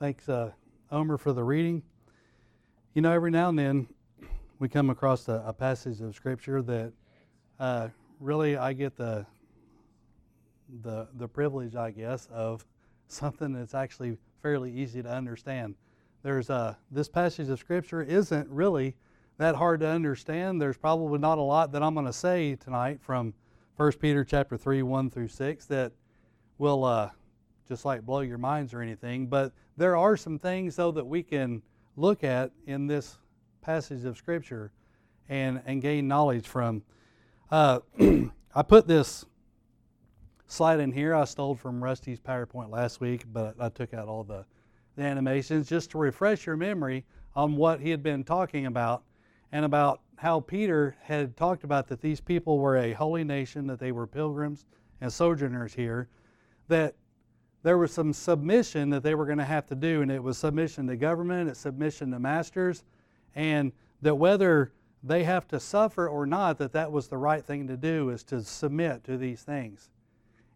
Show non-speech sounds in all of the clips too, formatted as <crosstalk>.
Thanks, uh, Omer, for the reading. You know, every now and then we come across a, a passage of Scripture that uh, really I get the the the privilege, I guess, of something that's actually fairly easy to understand. There's uh, this passage of Scripture isn't really that hard to understand. There's probably not a lot that I'm going to say tonight from 1 Peter chapter 3, 1 through 6 that will uh, just like blow your minds or anything. But there are some things, though, that we can look at in this passage of Scripture and, and gain knowledge from. Uh, <clears throat> I put this slide in here I stole from Rusty's PowerPoint last week, but I took out all the, the animations just to refresh your memory on what he had been talking about and about how Peter had talked about that these people were a holy nation, that they were pilgrims and sojourners here, that there was some submission that they were going to have to do, and it was submission to government, it's submission to masters, and that whether they have to suffer or not, that that was the right thing to do is to submit to these things.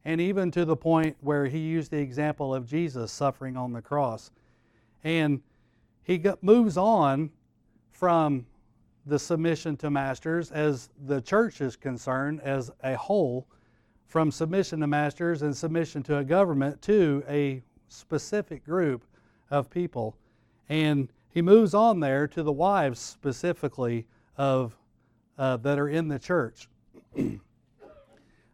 And even to the point where he used the example of Jesus suffering on the cross. And he moves on from the submission to masters as the church is concerned as a whole from submission to masters and submission to a government to a specific group of people. And he moves on there to the wives specifically of uh, that are in the church.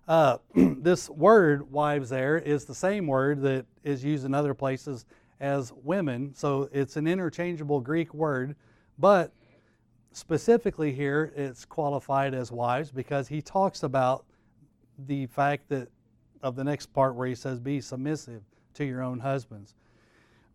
uh, <clears throat> this word wives there is the same word that is used in other places as women, so it's an interchangeable Greek word, but specifically here it's qualified as wives because he talks about the fact that of the next part where he says be submissive to your own husbands.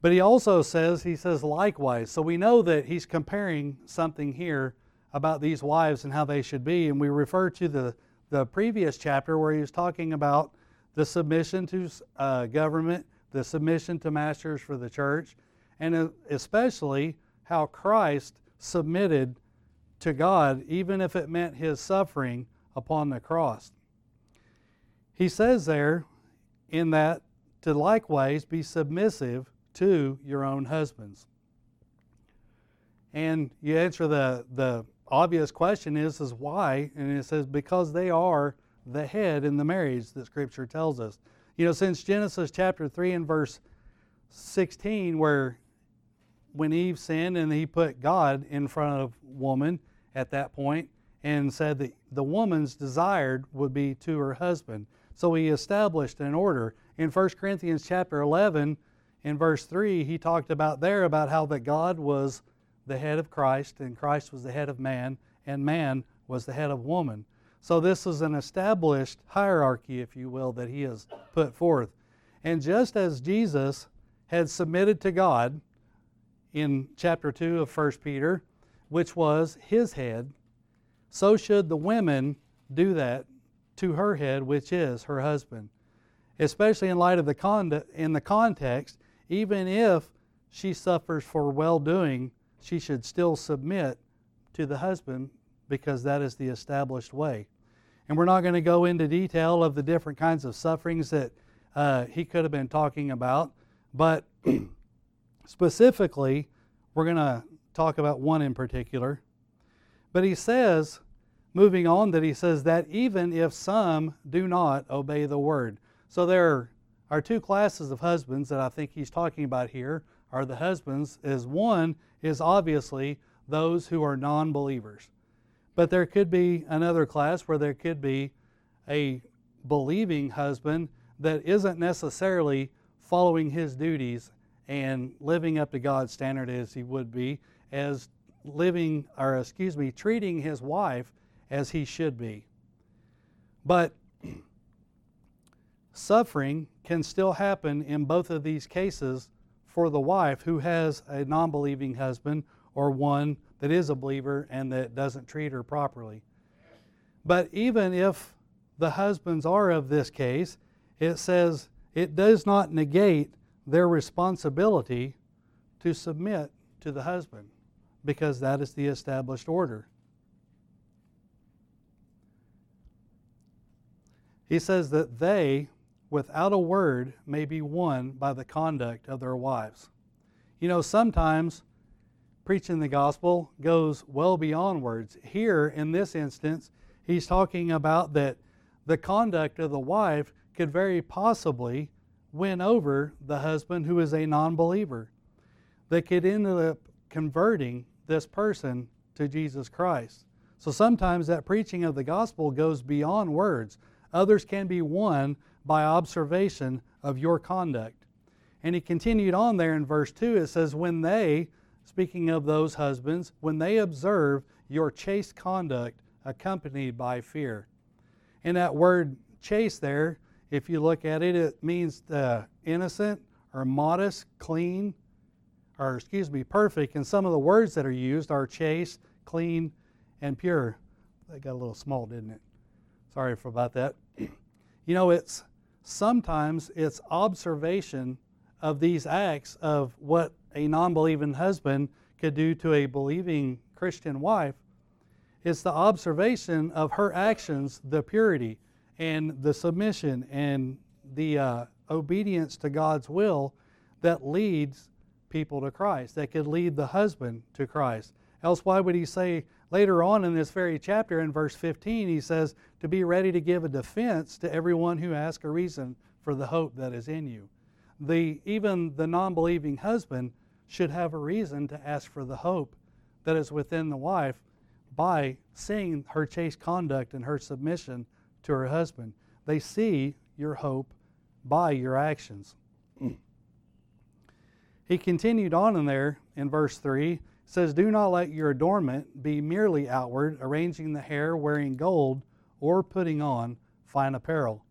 But he also says he says likewise. So we know that he's comparing something here about these wives and how they should be. And we refer to the the previous chapter where he was talking about the submission to uh, government the submission to masters for the church and especially how christ submitted to God, even if it meant his suffering upon the cross. He says there in that to likewise be submissive to your own husbands. And you answer the, the obvious question is, is why? And it says, because they are the head in the marriage that Scripture tells us. You know, since Genesis chapter 3 and verse 16, where when Eve sinned and he put God in front of woman, at that point and said that the woman's desired would be to her husband. So he established an order. In 1 Corinthians chapter 11, in verse 3, he talked about there about how that God was the head of Christ and Christ was the head of man and man was the head of woman. So this is an established hierarchy, if you will, that he has put forth. And just as Jesus had submitted to God in chapter 2 of 1 Peter, which was his head, so should the women do that to her head, which is her husband. Especially in light of the con- in the context, even if she suffers for well doing, she should still submit to the husband because that is the established way. And we're not going to go into detail of the different kinds of sufferings that uh, he could have been talking about, but <clears throat> specifically, we're going to talk about one in particular. But he says, moving on, that he says that even if some do not obey the word. So there are two classes of husbands that I think he's talking about here are the husbands is one is obviously those who are non-believers. But there could be another class where there could be a believing husband that isn't necessarily following his duties and living up to God's standard as he would be as living, or excuse me, treating his wife as he should be. But <clears throat> suffering can still happen in both of these cases for the wife who has a non believing husband or one that is a believer and that doesn't treat her properly. But even if the husbands are of this case, it says it does not negate their responsibility to submit to the husband because that is the established order. He says that they, without a word, may be won by the conduct of their wives. You know, sometimes preaching the gospel goes well beyond words. Here, in this instance, he's talking about that the conduct of the wife could very possibly win over the husband who is a non believer. That could end up converting this person to Jesus Christ. So sometimes that preaching of the gospel goes beyond words. Others can be won by observation of your conduct. And he continued on there in verse 2. It says, When they, speaking of those husbands, when they observe your chaste conduct accompanied by fear. And that word chaste there, if you look at it, it means uh, innocent or modest, clean, or excuse me, perfect. And some of the words that are used are chaste, clean, and pure. That got a little small, didn't it? Sorry for about that. <clears throat> You know, it's sometimes it's observation of these acts of what a non-believing husband could do to a believing Christian wife. It's the observation of her actions, the purity and the submission and the uh, obedience to God's will that leads people to Christ, that could lead the husband to Christ. Else, why would he say later on in this very chapter, in verse 15, he says, to be ready to give a defense to everyone who asks a reason for the hope that is in you. The, even the non believing husband should have a reason to ask for the hope that is within the wife by seeing her chaste conduct and her submission to her husband. They see your hope by your actions. Mm. he continued on in there in verse 3 says, Do not let your adornment be merely outward, arranging the hair, wearing gold, or putting on fine apparel.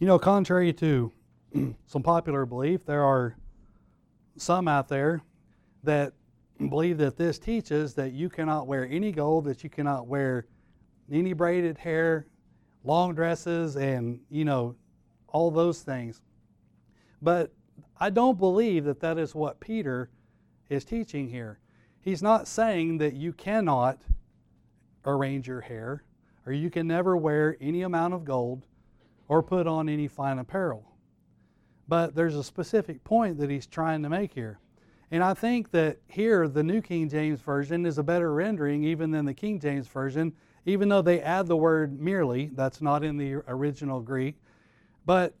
You know, contrary to <clears throat> some popular belief, there are some out there that believe that this teaches that you cannot wear any gold, that you cannot wear any braided hair, long dresses, and, you know, all those things. But I don't believe that that is what Peter is teaching here. He's not saying that you cannot arrange your hair or you can never wear any amount of gold or put on any fine apparel. But there's a specific point that he's trying to make here. And I think that here the New King James Version is a better rendering even than the King James Version, even though they add the word merely, that's not in the original Greek. But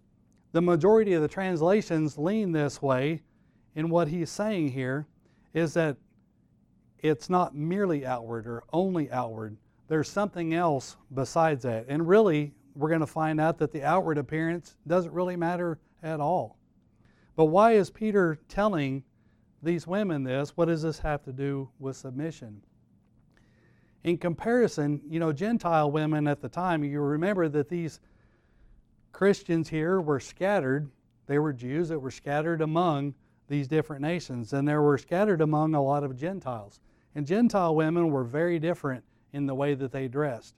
the majority of the translations lean this way in what he's saying here is that it's not merely outward or only outward. There's something else besides that. And really, we're going to find out that the outward appearance doesn't really matter at all. But why is Peter telling these women this? What does this have to do with submission? In comparison, you know, Gentile women at the time, you remember that these Christians here were scattered. They were Jews that were scattered among these different nations, and they were scattered among a lot of Gentiles. And Gentile women were very different in the way that they dressed,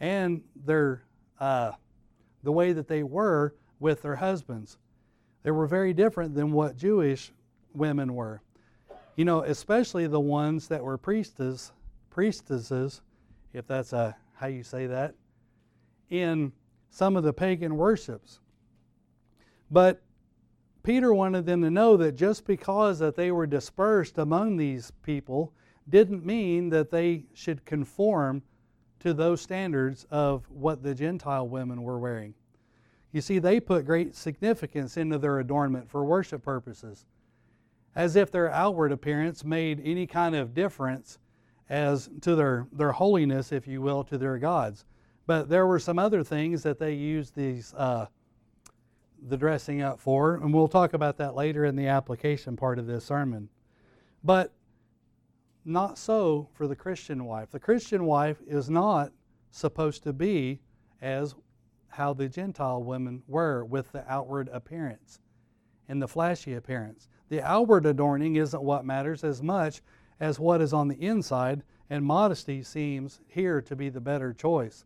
and their uh, the way that they were with their husbands. They were very different than what Jewish women were. You know, especially the ones that were priestess, priestesses, if that's a, how you say that, in some of the pagan worships. But Peter wanted them to know that just because that they were dispersed among these people didn't mean that they should conform to those standards of what the Gentile women were wearing. You see, they put great significance into their adornment for worship purposes, as if their outward appearance made any kind of difference as to their, their holiness, if you will, to their gods. But there were some other things that they used these uh, the dressing up for, and we'll talk about that later in the application part of this sermon. But not so for the Christian wife. The Christian wife is not supposed to be as how the Gentile women were with the outward appearance and the flashy appearance. The outward adorning isn't what matters as much as what is on the inside, and modesty seems here to be the better choice.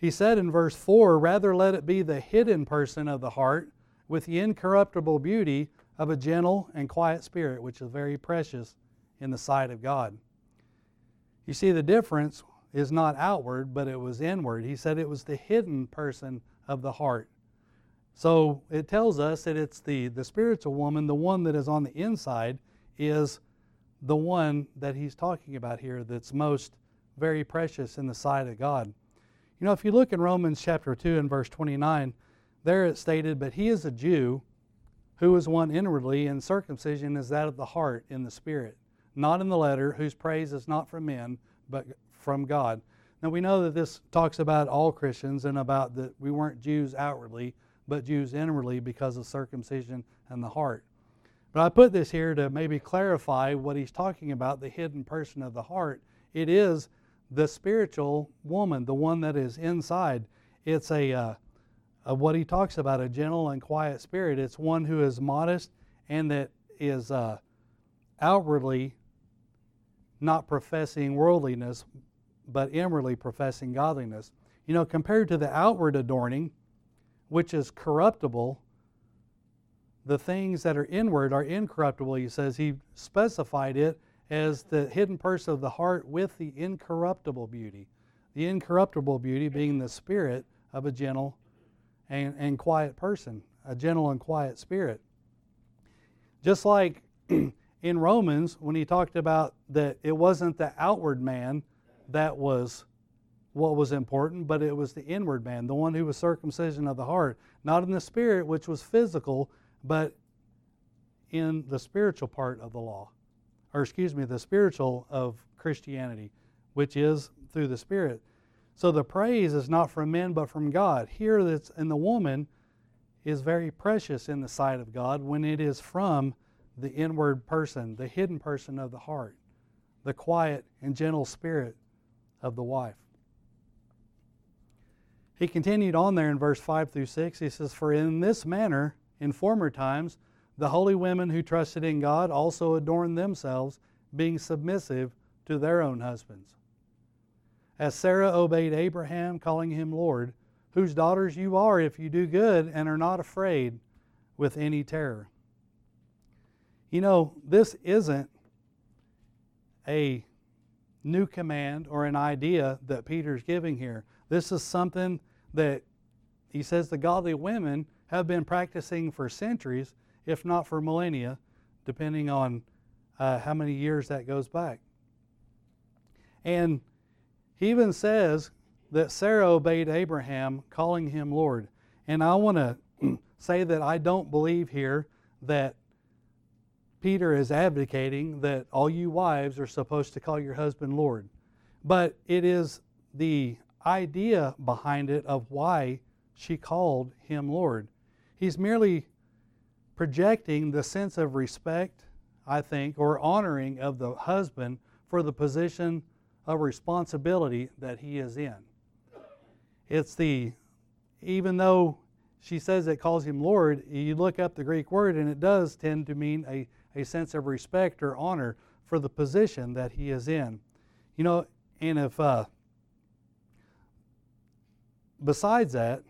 He said in verse 4 Rather let it be the hidden person of the heart with the incorruptible beauty of a gentle and quiet spirit, which is very precious in the sight of God. You see, the difference is not outward, but it was inward. He said it was the hidden person of the heart. So it tells us that it's the, the spiritual woman, the one that is on the inside, is the one that he's talking about here that's most very precious in the sight of God. You know, if you look in Romans chapter 2 and verse 29, there it stated, But he is a Jew who is one inwardly, and circumcision is that of the heart in the spirit, not in the letter, whose praise is not from men, but from God. Now we know that this talks about all Christians and about that we weren't Jews outwardly, but Jews inwardly because of circumcision and the heart. But I put this here to maybe clarify what he's talking about the hidden person of the heart. It is the spiritual woman, the one that is inside. It's a, uh, a what he talks about, a gentle and quiet spirit. It's one who is modest and that is uh, outwardly not professing worldliness, but inwardly professing godliness. You know, compared to the outward adorning, which is corruptible, the things that are inward are incorruptible. He says he specified it as the hidden person of the heart with the incorruptible beauty. The incorruptible beauty being the spirit of a gentle and, and quiet person, a gentle and quiet spirit. Just like <clears throat> in Romans, when he talked about that it wasn't the outward man that was what was important, but it was the inward man, the one who was circumcision of the heart, not in the spirit, which was physical, but in the spiritual part of the law, or excuse me, the spiritual of Christianity, which is through the Spirit. So the praise is not from men, but from God. Here, that's in the woman is very precious in the sight of God when it is from the inward person, the hidden person of the heart, the quiet and gentle spirit of the wife. He continued on there in verse 5 through 6. He says, For in this manner, in former times, the holy women who trusted in God also adorned themselves, being submissive to their own husbands. As Sarah obeyed Abraham, calling him Lord, whose daughters you are if you do good and are not afraid with any terror. You know, this isn't a new command or an idea that Peter's giving here. This is something that he says the godly women have been practicing for centuries, if not for millennia, depending on uh, how many years that goes back. And he even says that Sarah obeyed Abraham, calling him Lord. And I want <clears throat> to say that I don't believe here that Peter is advocating that all you wives are supposed to call your husband Lord. But it is the idea behind it of why she called him Lord. He's merely projecting the sense of respect, I think, or honoring of the husband for the position of responsibility that he is in. It's the, even though she says it calls him Lord, you look up the Greek word and it does tend to mean a a sense of respect or honor for the position that he is in. You know, and if, uh, besides that,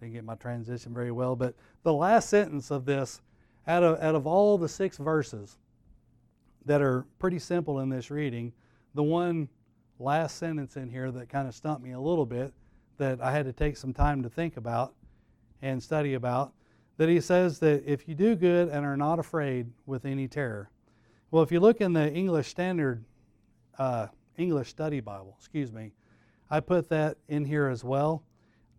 didn't get my transition very well, but the last sentence of this, out of, out of all the six verses that are pretty simple in this reading, the one last sentence in here that kind of stumped me a little bit that I had to take some time to think about and study about that he says that if you do good and are not afraid with any terror. Well, if you look in the English Standard uh, English Study Bible, excuse me, I put that in here as well.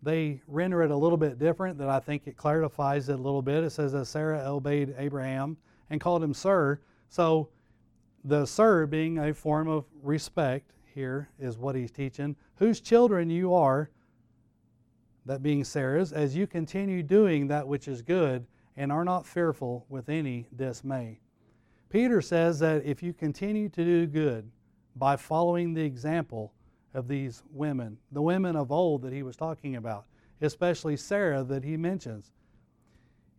They render it a little bit different, that I think it clarifies it a little bit. It says that Sarah obeyed Abraham and called him sir. So the sir being a form of respect here is what he's teaching. Whose children you are, that being Sarah's, as you continue doing that which is good and are not fearful with any dismay. Peter says that if you continue to do good by following the example of these women, the women of old that he was talking about, especially Sarah that he mentions,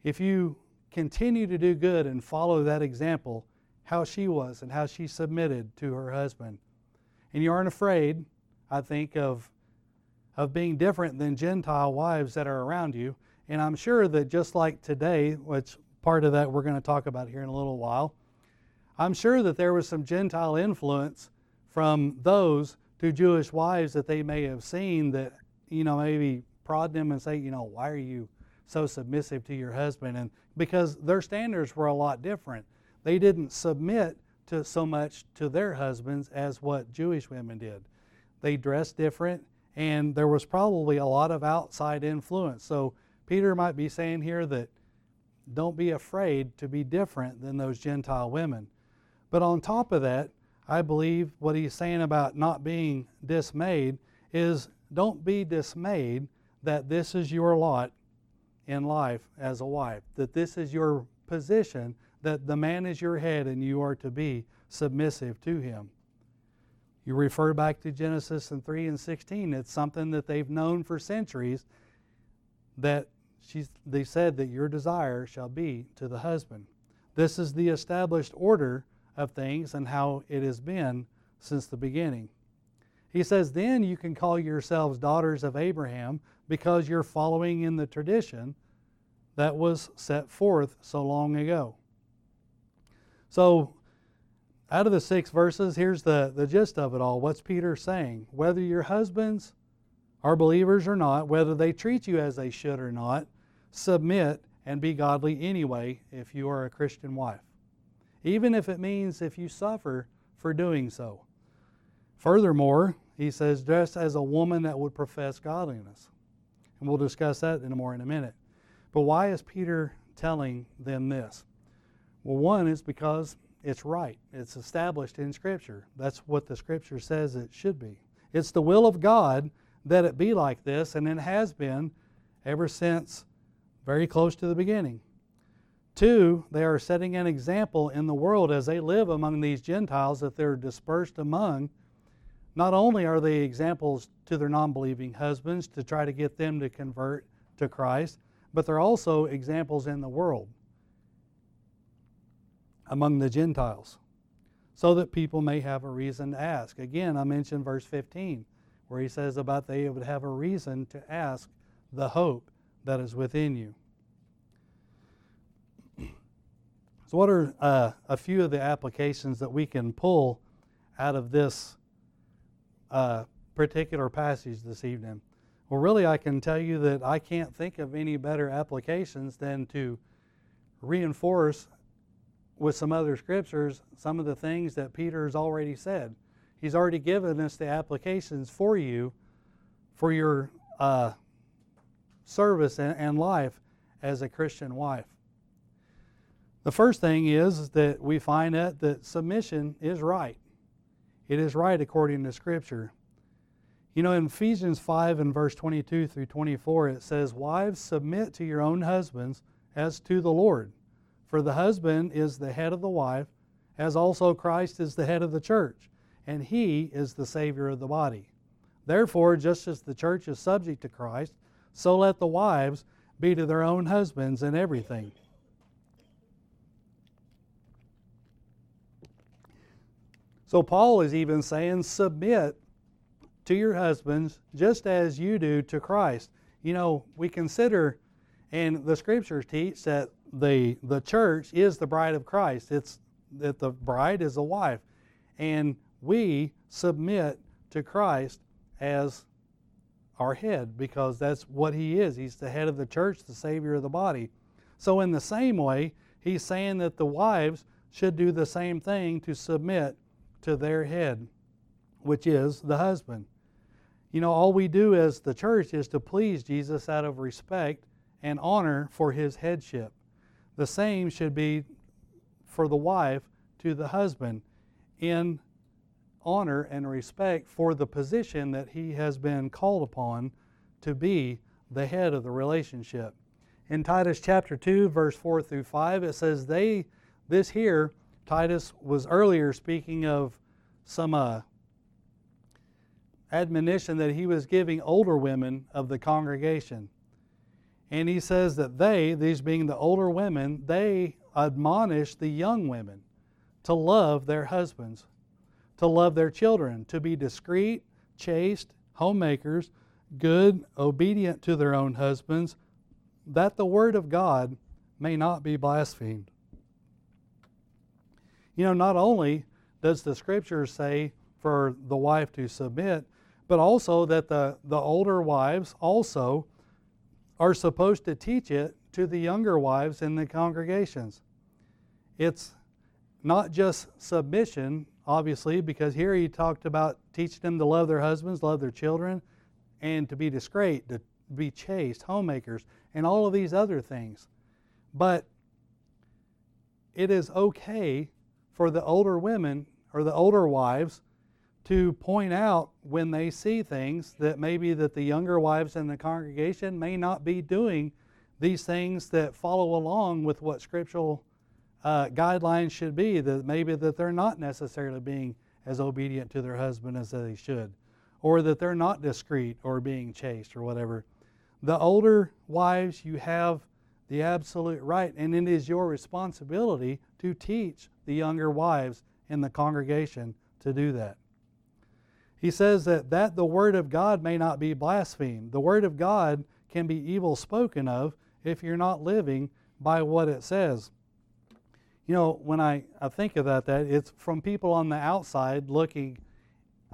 if you continue to do good and follow that example, how she was and how she submitted to her husband, and you aren't afraid, I think, of of being different than Gentile wives that are around you. And I'm sure that just like today, which part of that we're going to talk about here in a little while, I'm sure that there was some Gentile influence from those to Jewish wives that they may have seen that, you know, maybe prod them and say, you know, why are you so submissive to your husband? And because their standards were a lot different. They didn't submit to so much to their husbands as what Jewish women did. They dressed different, and there was probably a lot of outside influence. So Peter might be saying here that don't be afraid to be different than those Gentile women. But on top of that, I believe what he's saying about not being dismayed is don't be dismayed that this is your lot in life as a wife, that this is your position, that the man is your head and you are to be submissive to him. You refer back to Genesis and 3 and 16, it's something that they've known for centuries that she's, they said that your desire shall be to the husband. This is the established order of things and how it has been since the beginning. He says, Then you can call yourselves daughters of Abraham because you're following in the tradition that was set forth so long ago. So, out of the six verses, here's the, the gist of it all. What's Peter saying? Whether your husbands are believers or not, whether they treat you as they should or not, submit and be godly anyway if you are a Christian wife. Even if it means if you suffer for doing so. Furthermore, he says, dress as a woman that would profess godliness. And we'll discuss that in more in a minute. But why is Peter telling them this? Well, one is because it's right. It's established in Scripture. That's what the Scripture says it should be. It's the will of God that it be like this, and it has been ever since very close to the beginning. Two, they are setting an example in the world as they live among these Gentiles that they're dispersed among. Not only are they examples to their non believing husbands to try to get them to convert to Christ, but they're also examples in the world among the Gentiles so that people may have a reason to ask. Again, I mentioned verse 15 where he says about they would have a reason to ask the hope that is within you. So, what are uh, a few of the applications that we can pull out of this uh, particular passage this evening? Well, really, I can tell you that I can't think of any better applications than to reinforce with some other scriptures some of the things that Peter has already said. He's already given us the applications for you for your uh, service and, and life as a Christian wife. The first thing is that we find out that submission is right. It is right according to Scripture. You know, in Ephesians 5 and verse 22 through 24, it says, Wives, submit to your own husbands as to the Lord. For the husband is the head of the wife, as also Christ is the head of the church, and he is the Savior of the body. Therefore, just as the church is subject to Christ, so let the wives be to their own husbands in everything. So, Paul is even saying, submit to your husbands just as you do to Christ. You know, we consider, and the scriptures teach that the the church is the bride of Christ. It's that the bride is a wife, and we submit to Christ as our head because that's what he is. He's the head of the church, the savior of the body. So in the same way, he's saying that the wives should do the same thing to submit to their head, which is the husband. You know, all we do as the church is to please Jesus out of respect and honor for his headship. The same should be for the wife to the husband in honor and respect for the position that he has been called upon to be the head of the relationship. In Titus chapter 2, verse 4 through 5, it says, They, this here, Titus was earlier speaking of some uh, admonition that he was giving older women of the congregation. And he says that they, these being the older women, they admonish the young women to love their husbands, to love their children, to be discreet, chaste, homemakers, good, obedient to their own husbands, that the word of God may not be blasphemed. You know, not only does the scripture say for the wife to submit, but also that the, the older wives also are supposed to teach it to the younger wives in the congregations. It's not just submission, obviously, because here he talked about teaching them to love their husbands, love their children, and to be discreet, to be chaste, homemakers, and all of these other things. But it is okay for the older women or the older wives to point out when they see things that maybe that the younger wives in the congregation may not be doing these things that follow along with what scriptural uh, guidelines should be that maybe that they're not necessarily being as obedient to their husband as they should or that they're not discreet or being chaste or whatever. The older wives you have the absolute right and it is your responsibility to teach the younger wives in the congregation to do that he says that, that the word of God may not be blasphemed. The word of God can be evil spoken of if you're not living by what it says. You know, when I, I think about that, it's from people on the outside looking,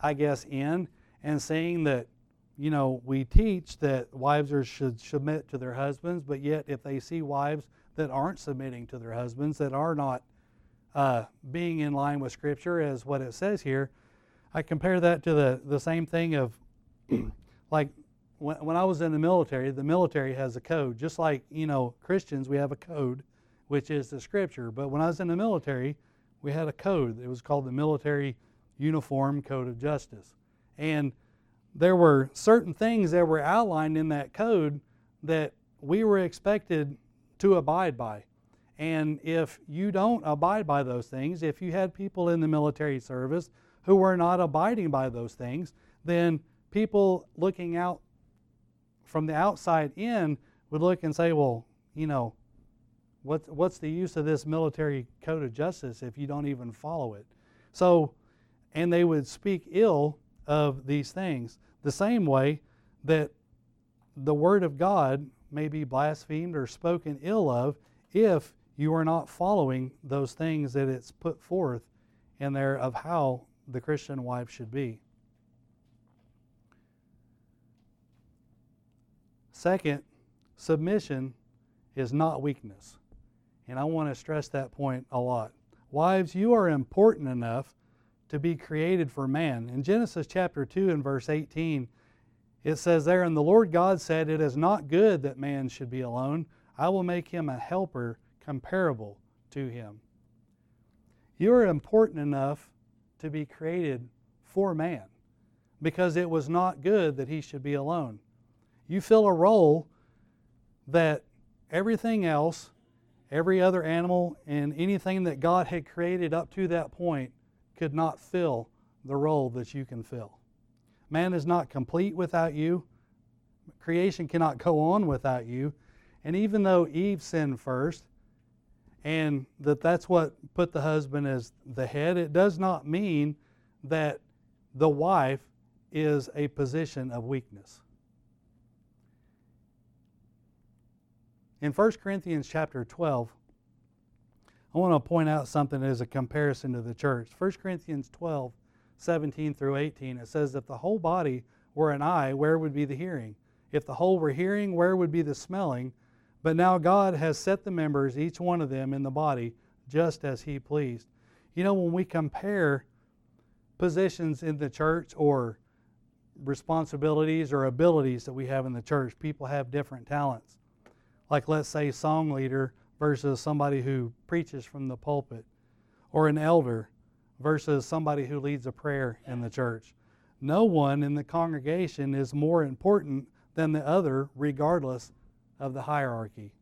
I guess, in and saying that, you know, we teach that wives are, should submit to their husbands, but yet if they see wives that aren't submitting to their husbands, that are not uh, being in line with Scripture as what it says here, I compare that to the, the same thing of <clears throat> like when, when I was in the military, the military has a code. Just like, you know, Christians, we have a code, which is the scripture. But when I was in the military, we had a code. It was called the Military Uniform Code of Justice. And there were certain things that were outlined in that code that we were expected to abide by. And if you don't abide by those things, if you had people in the military service who were not abiding by those things, then people looking out from the outside in would look and say, well, you know, what, what's the use of this military code of justice if you don't even follow it? So, and they would speak ill of these things. The same way that the Word of God may be blasphemed or spoken ill of if you are not following those things that it's put forth in there of how the Christian wife should be. Second, submission is not weakness. And I want to stress that point a lot. Wives, you are important enough to be created for man. In Genesis chapter 2 and verse 18, it says there, And the Lord God said, It is not good that man should be alone. I will make him a helper comparable to him. You are important enough to be created for man because it was not good that he should be alone. You fill a role that everything else, every other animal, and anything that God had created up to that point could not fill the role that you can fill. Man is not complete without you. Creation cannot go on without you. And even though Eve sinned first, and that that's what put the husband as the head. It does not mean that the wife is a position of weakness. In 1 Corinthians chapter 12, I want to point out something as a comparison to the church. 1 Corinthians 12, 17 through 18, it says, If the whole body were an eye, where would be the hearing? If the whole were hearing, where would be the smelling? But now God has set the members, each one of them, in the body just as He pleased. You know, when we compare positions in the church or responsibilities or abilities that we have in the church, people have different talents. Like, let's say, song leader versus somebody who preaches from the pulpit, or an elder versus somebody who leads a prayer in the church. No one in the congregation is more important than the other, regardless of the hierarchy.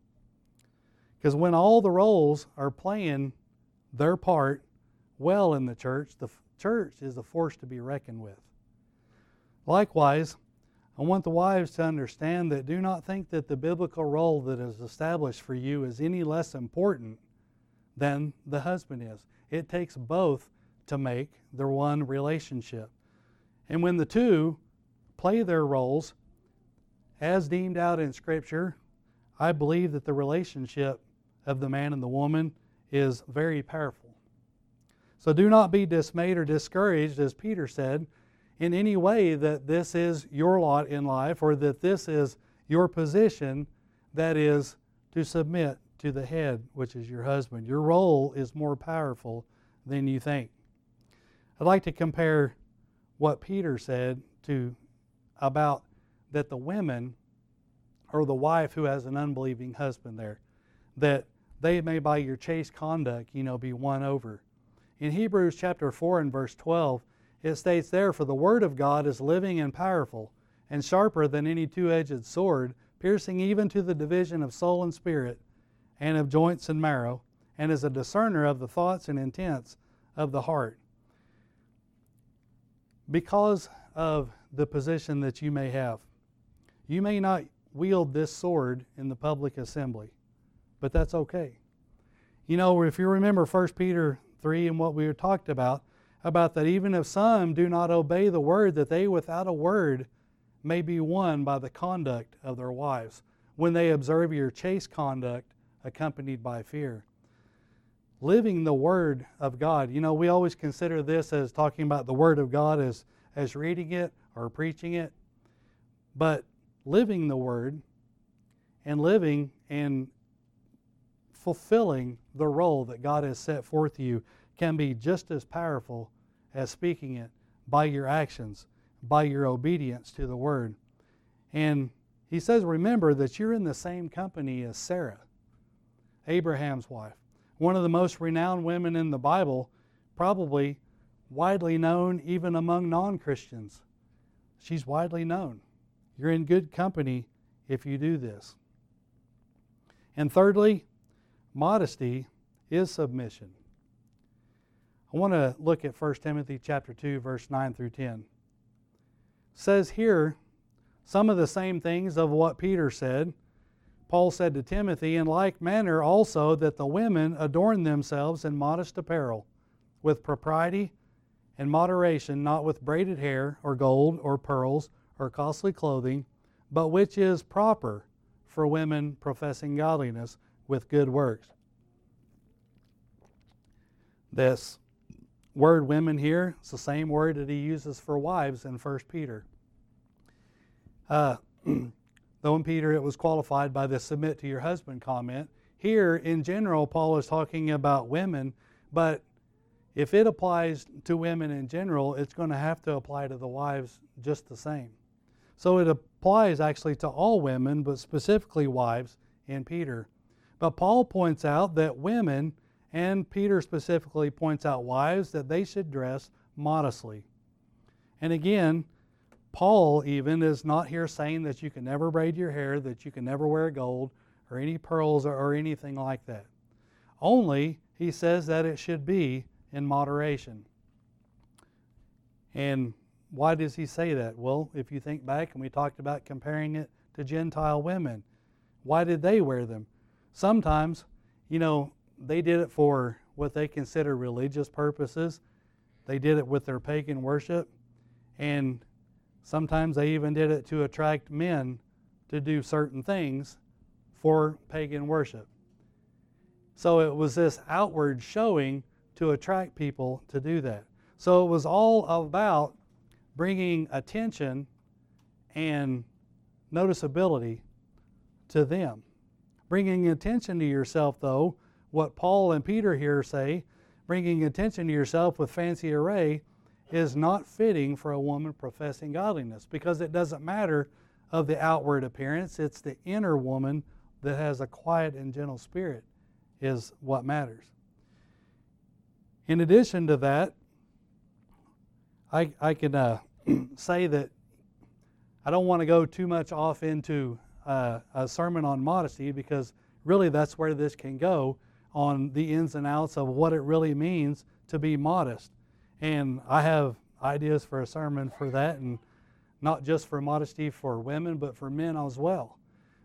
Because when all the roles are playing their part well in the church, the church is a force to be reckoned with. Likewise, I want the wives to understand that do not think that the biblical role that is established for you is any less important than the husband is. It takes both to make the one relationship. And when the two play their roles as deemed out in Scripture, I believe that the relationship of the man and the woman is very powerful. So do not be dismayed or discouraged, as Peter said, in any way that this is your lot in life or that this is your position that is to submit to the head, which is your husband. Your role is more powerful than you think. I'd like to compare what Peter said to about that the women or the wife who has an unbelieving husband there that they may by your chaste conduct you know be won over in hebrews chapter 4 and verse 12 it states there for the word of god is living and powerful and sharper than any two-edged sword piercing even to the division of soul and spirit and of joints and marrow and is a discerner of the thoughts and intents of the heart because of the position that you may have. You may not wield this sword in the public assembly, but that's okay. You know, if you remember 1 Peter 3 and what we talked about, about that even if some do not obey the word, that they without a word may be won by the conduct of their wives, when they observe your chaste conduct accompanied by fear. Living the Word of God. You know, we always consider this as talking about the Word of God as, as reading it or preaching it. But living the Word and living and fulfilling the role that God has set forth you can be just as powerful as speaking it by your actions, by your obedience to the Word. And he says, remember that you're in the same company as Sarah, Abraham's wife, one of the most renowned women in the Bible, probably widely known even among non Christians she's widely known. You're in good company if you do this. And thirdly, modesty is submission. I want to look at 1 Timothy chapter 2 verse 9 through 10. It says here some of the same things of what Peter said. Paul said to Timothy, in like manner also that the women adorn themselves in modest apparel, with propriety and moderation, not with braided hair, or gold, or pearls, or costly clothing, but which is proper for women professing godliness with good works. This word women here, it's the same word that he uses for wives in 1 Peter. Uh, <clears throat> though in Peter it was qualified by the submit to your husband comment, here in general, Paul is talking about women, but if it applies to women in general, it's going to have to apply to the wives just the same. So it applies actually to all women, but specifically wives in Peter. But Paul points out that women, and Peter specifically points out wives, that they should dress modestly. And again, Paul even is not here saying that you can never braid your hair, that you can never wear gold or any pearls or, or anything like that. Only he says that it should be in moderation. And why does he say that? Well, if you think back, and we talked about comparing it to Gentile women, why did they wear them? Sometimes, you know, they did it for what they consider religious purposes. They did it with their pagan worship. And sometimes they even did it to attract men to do certain things for pagan worship. So it was this outward showing to attract people to do that. So it was all about bringing attention and noticeability to them. Bringing attention to yourself, though, what Paul and Peter here say, bringing attention to yourself with fancy array is not fitting for a woman professing godliness because it doesn't matter of the outward appearance, it's the inner woman that has a quiet and gentle spirit is what matters. In addition to that, I, I can uh, <clears throat> say that I don't want to go too much off into uh, a sermon on modesty because really that's where this can go on the ins and outs of what it really means to be modest. And I have ideas for a sermon for that, and not just for modesty for women, but for men as well.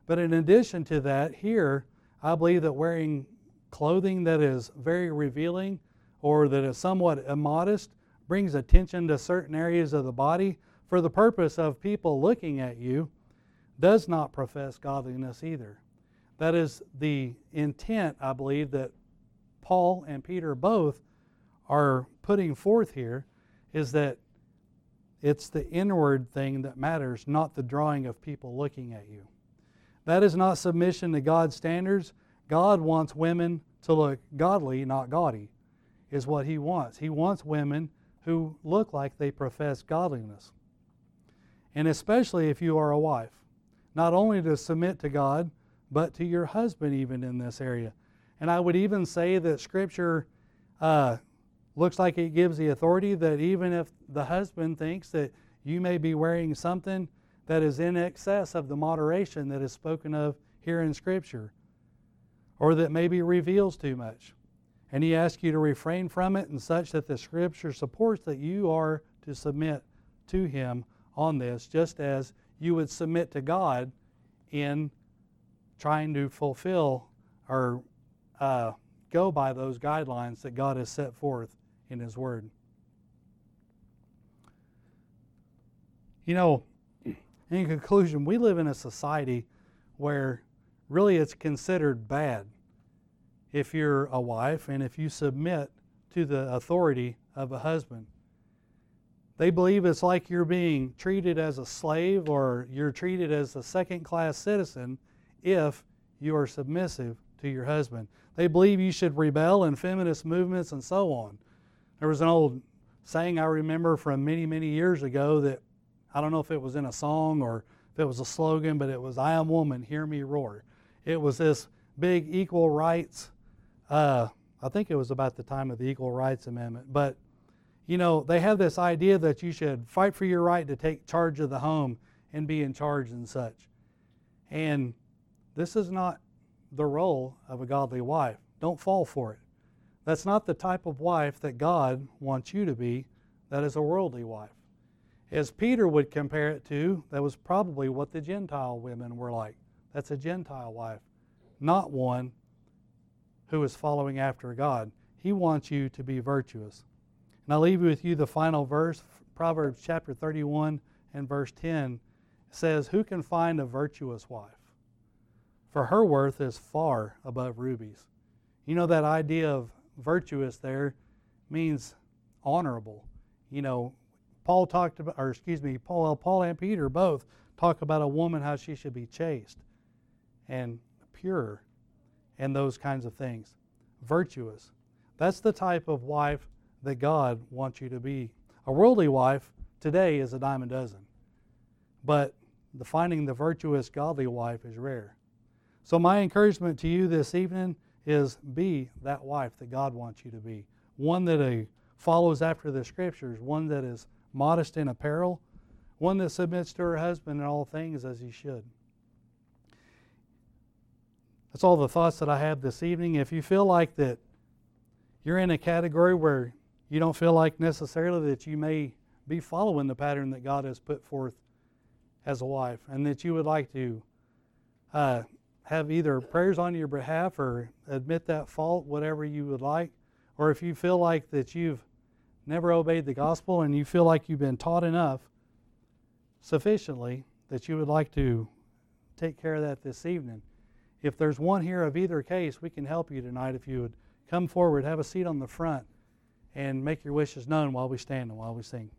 But in addition to that, here, I believe that wearing clothing that is very revealing or that is somewhat immodest brings attention to certain areas of the body for the purpose of people looking at you does not profess godliness either. That is the intent, I believe, that Paul and Peter both are putting forth here is that it's the inward thing that matters, not the drawing of people looking at you. That is not submission to God's standards. God wants women to look godly, not gaudy, is what He wants. He wants women who look like they profess godliness. And especially if you are a wife, not only to submit to God, but to your husband, even in this area. And I would even say that Scripture uh, looks like it gives the authority that even if the husband thinks that you may be wearing something that is in excess of the moderation that is spoken of here in Scripture, or that maybe reveals too much, and he asks you to refrain from it and such that the Scripture supports that you are to submit to him on this, just as you would submit to God in trying to fulfill or uh, go by those guidelines that God has set forth in His Word. You know, in conclusion, we live in a society where really it's considered bad if you're a wife and if you submit to the authority of a husband. They believe it's like you're being treated as a slave or you're treated as a second class citizen if you are submissive to your husband. They believe you should rebel in feminist movements and so on. There was an old saying I remember from many, many years ago that I don't know if it was in a song or if it was a slogan, but it was, I am woman, hear me roar. It was this big equal rights. Uh, I think it was about the time of the Equal Rights Amendment. But, you know, they have this idea that you should fight for your right to take charge of the home and be in charge and such. And this is not the role of a godly wife. Don't fall for it. That's not the type of wife that God wants you to be, that is a worldly wife. As Peter would compare it to, that was probably what the Gentile women were like. That's a Gentile wife, not one who is following after God. He wants you to be virtuous. And I'll leave you with you the final verse, Proverbs chapter 31 and verse 10 says, Who can find a virtuous wife? For her worth is far above rubies. You know, that idea of virtuous there means honorable. You know, Paul talked about, or excuse me, Paul, Paul and Peter both talk about a woman how she should be chaste and pure and those kinds of things. Virtuous. That's the type of wife that God wants you to be. A worldly wife today is a dime a dozen, but the finding the virtuous, godly wife is rare. So, my encouragement to you this evening is be that wife that God wants you to be. One that uh, follows after the scriptures, one that is modest in apparel, one that submits to her husband in all things as he should. That's all the thoughts that I have this evening. If you feel like that you're in a category where you don't feel like necessarily that you may be following the pattern that God has put forth as a wife, and that you would like to uh, have either prayers on your behalf or admit that fault, whatever you would like, or if you feel like that you've never obeyed the gospel and you feel like you've been taught enough sufficiently that you would like to take care of that this evening. If there's one here of either case, we can help you tonight if you would come forward, have a seat on the front, and make your wishes known while we stand and while we sing.